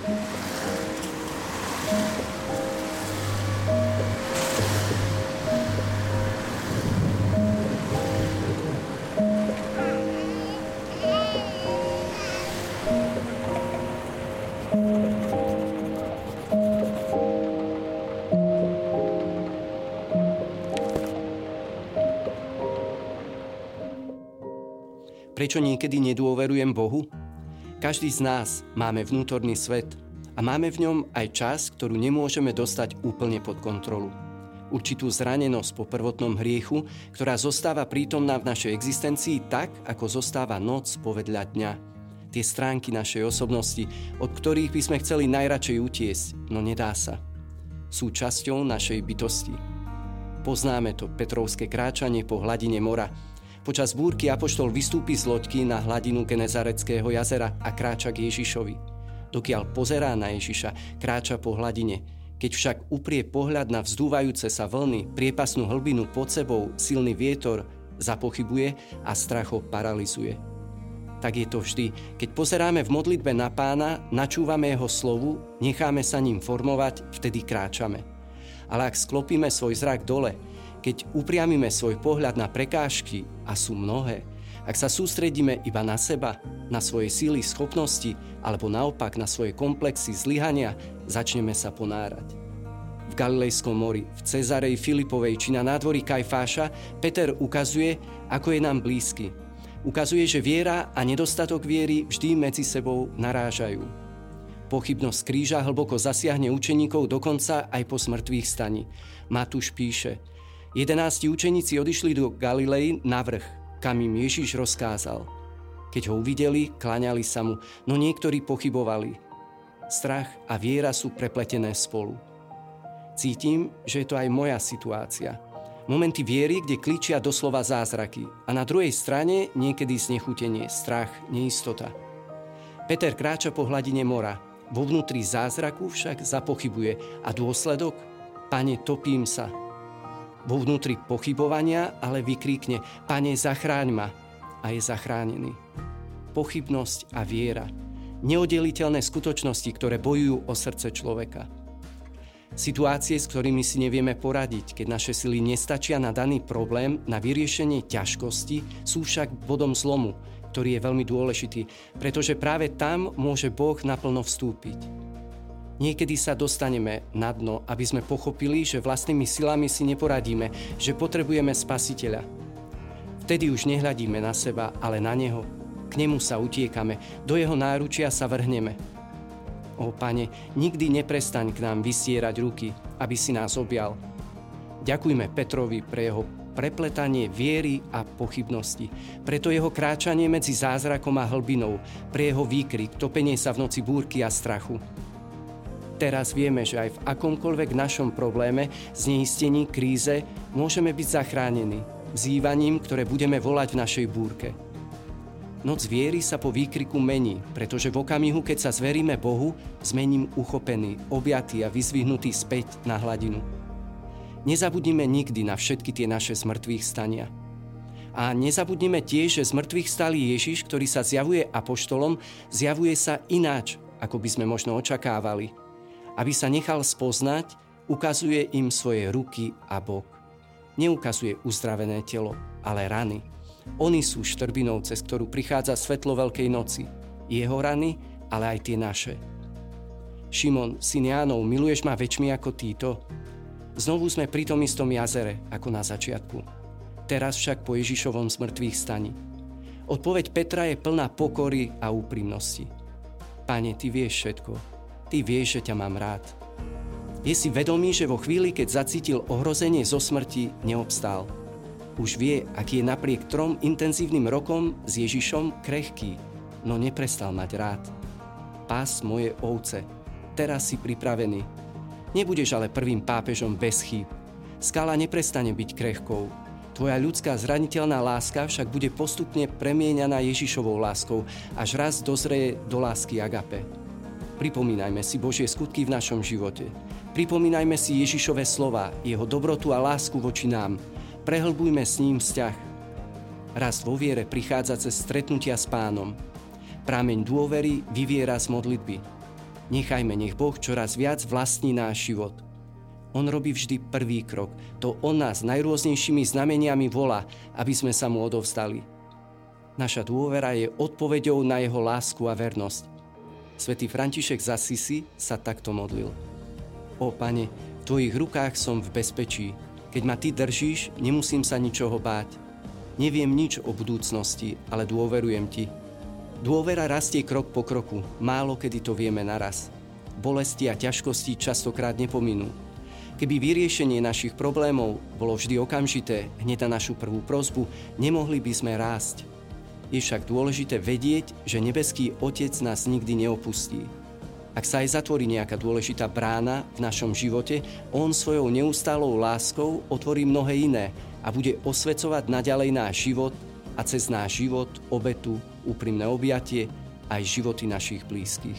Prečo niekedy nedôverujem Bohu? Každý z nás máme vnútorný svet a máme v ňom aj čas, ktorú nemôžeme dostať úplne pod kontrolu. Určitú zranenosť po prvotnom hriechu, ktorá zostáva prítomná v našej existencii tak, ako zostáva noc povedľa dňa. Tie stránky našej osobnosti, od ktorých by sme chceli najradšej utiesť, no nedá sa. Sú časťou našej bytosti. Poznáme to Petrovské kráčanie po hladine mora, Počas búrky Apoštol vystúpi z loďky na hladinu Genezareckého jazera a kráča k Ježišovi. Dokiaľ pozerá na Ježiša, kráča po hladine. Keď však uprie pohľad na vzdúvajúce sa vlny, priepasnú hlbinu pod sebou, silný vietor, zapochybuje a strach ho paralizuje. Tak je to vždy. Keď pozeráme v modlitbe na pána, načúvame jeho slovu, necháme sa ním formovať, vtedy kráčame. Ale ak sklopíme svoj zrak dole, keď upriamime svoj pohľad na prekážky, a sú mnohé, ak sa sústredíme iba na seba, na svoje síly, schopnosti, alebo naopak na svoje komplexy, zlyhania, začneme sa ponárať. V Galilejskom mori, v Cezarej Filipovej či na nádvorí Kajfáša Peter ukazuje, ako je nám blízky. Ukazuje, že viera a nedostatok viery vždy medzi sebou narážajú. Pochybnosť kríža hlboko zasiahne učeníkov dokonca aj po smrtvých stani. Matúš píše – Jedenácti učeníci odišli do Galilei na vrch, kam im Ježiš rozkázal. Keď ho uvideli, klaňali sa mu, no niektorí pochybovali. Strach a viera sú prepletené spolu. Cítim, že je to aj moja situácia. Momenty viery, kde kličia doslova zázraky a na druhej strane niekedy znechutenie, strach, neistota. Peter kráča po hladine mora, vo vnútri zázraku však zapochybuje a dôsledok? Pane, topím sa, vo vnútri pochybovania, ale vykríkne Pane, zachráň ma a je zachránený. Pochybnosť a viera. Neoddeliteľné skutočnosti, ktoré bojujú o srdce človeka. Situácie, s ktorými si nevieme poradiť, keď naše sily nestačia na daný problém, na vyriešenie ťažkosti, sú však bodom zlomu, ktorý je veľmi dôležitý, pretože práve tam môže Boh naplno vstúpiť. Niekedy sa dostaneme na dno, aby sme pochopili, že vlastnými silami si neporadíme, že potrebujeme spasiteľa. Vtedy už nehľadíme na seba, ale na Neho. K Nemu sa utiekame, do Jeho náručia sa vrhneme. O Pane, nikdy neprestaň k nám vysierať ruky, aby si nás objal. Ďakujme Petrovi pre jeho prepletanie viery a pochybnosti, preto jeho kráčanie medzi zázrakom a hlbinou, pre jeho výkrik, topenie sa v noci búrky a strachu. Teraz vieme, že aj v akomkoľvek našom probléme, zneistení, kríze, môžeme byť zachránení vzývaním, ktoré budeme volať v našej búrke. Noc viery sa po výkriku mení, pretože v okamihu, keď sa zveríme Bohu, zmením uchopený, objatý a vyzvihnutý späť na hladinu. Nezabudnime nikdy na všetky tie naše zmrtvých stania. A nezabudnime tiež, že z mŕtvych stali Ježiš, ktorý sa zjavuje apoštolom, zjavuje sa ináč, ako by sme možno očakávali – aby sa nechal spoznať, ukazuje im svoje ruky a bok. Neukazuje uzdravené telo, ale rany. Oni sú štrbinou, cez ktorú prichádza svetlo Veľkej noci. Jeho rany, ale aj tie naše. Šimon, syn Jánov, miluješ ma väčšmi ako títo? Znovu sme pri tom istom jazere, ako na začiatku. Teraz však po Ježišovom smrtvých stani. Odpoveď Petra je plná pokory a úprimnosti. Pane, Ty vieš všetko. Ty vieš, že ťa mám rád. Je si vedomý, že vo chvíli, keď zacítil ohrozenie zo smrti, neobstál. Už vie, aký je napriek trom intenzívnym rokom s Ježišom krehký, no neprestal mať rád. Pás moje ovce, teraz si pripravený. Nebudeš ale prvým pápežom bez chýb. Skala neprestane byť krehkou. Tvoja ľudská zraniteľná láska však bude postupne premieňaná Ježišovou láskou, až raz dozrie do lásky agape. Pripomínajme si Božie skutky v našom živote. Pripomínajme si Ježišové slova, jeho dobrotu a lásku voči nám. Prehlbujme s ním vzťah. Rast vo viere prichádza cez stretnutia s pánom. Prámeň dôvery vyviera z modlitby. Nechajme, nech Boh čoraz viac vlastní náš život. On robí vždy prvý krok. To on nás najrôznejšími znameniami volá, aby sme sa mu odovstali. Naša dôvera je odpoveďou na jeho lásku a vernosť. Svetý František z Assisi sa takto modlil. O pane, v tvojich rukách som v bezpečí. Keď ma ty držíš, nemusím sa ničoho báť. Neviem nič o budúcnosti, ale dôverujem ti. Dôvera rastie krok po kroku, málo kedy to vieme naraz. Bolesti a ťažkosti častokrát nepominú. Keby vyriešenie našich problémov bolo vždy okamžité, hneď na našu prvú prozbu, nemohli by sme rásť. Je však dôležité vedieť, že nebeský Otec nás nikdy neopustí. Ak sa aj zatvorí nejaká dôležitá brána v našom živote, On svojou neustálou láskou otvorí mnohé iné a bude osvecovať naďalej náš život a cez náš život, obetu, úprimné objatie aj životy našich blízkych.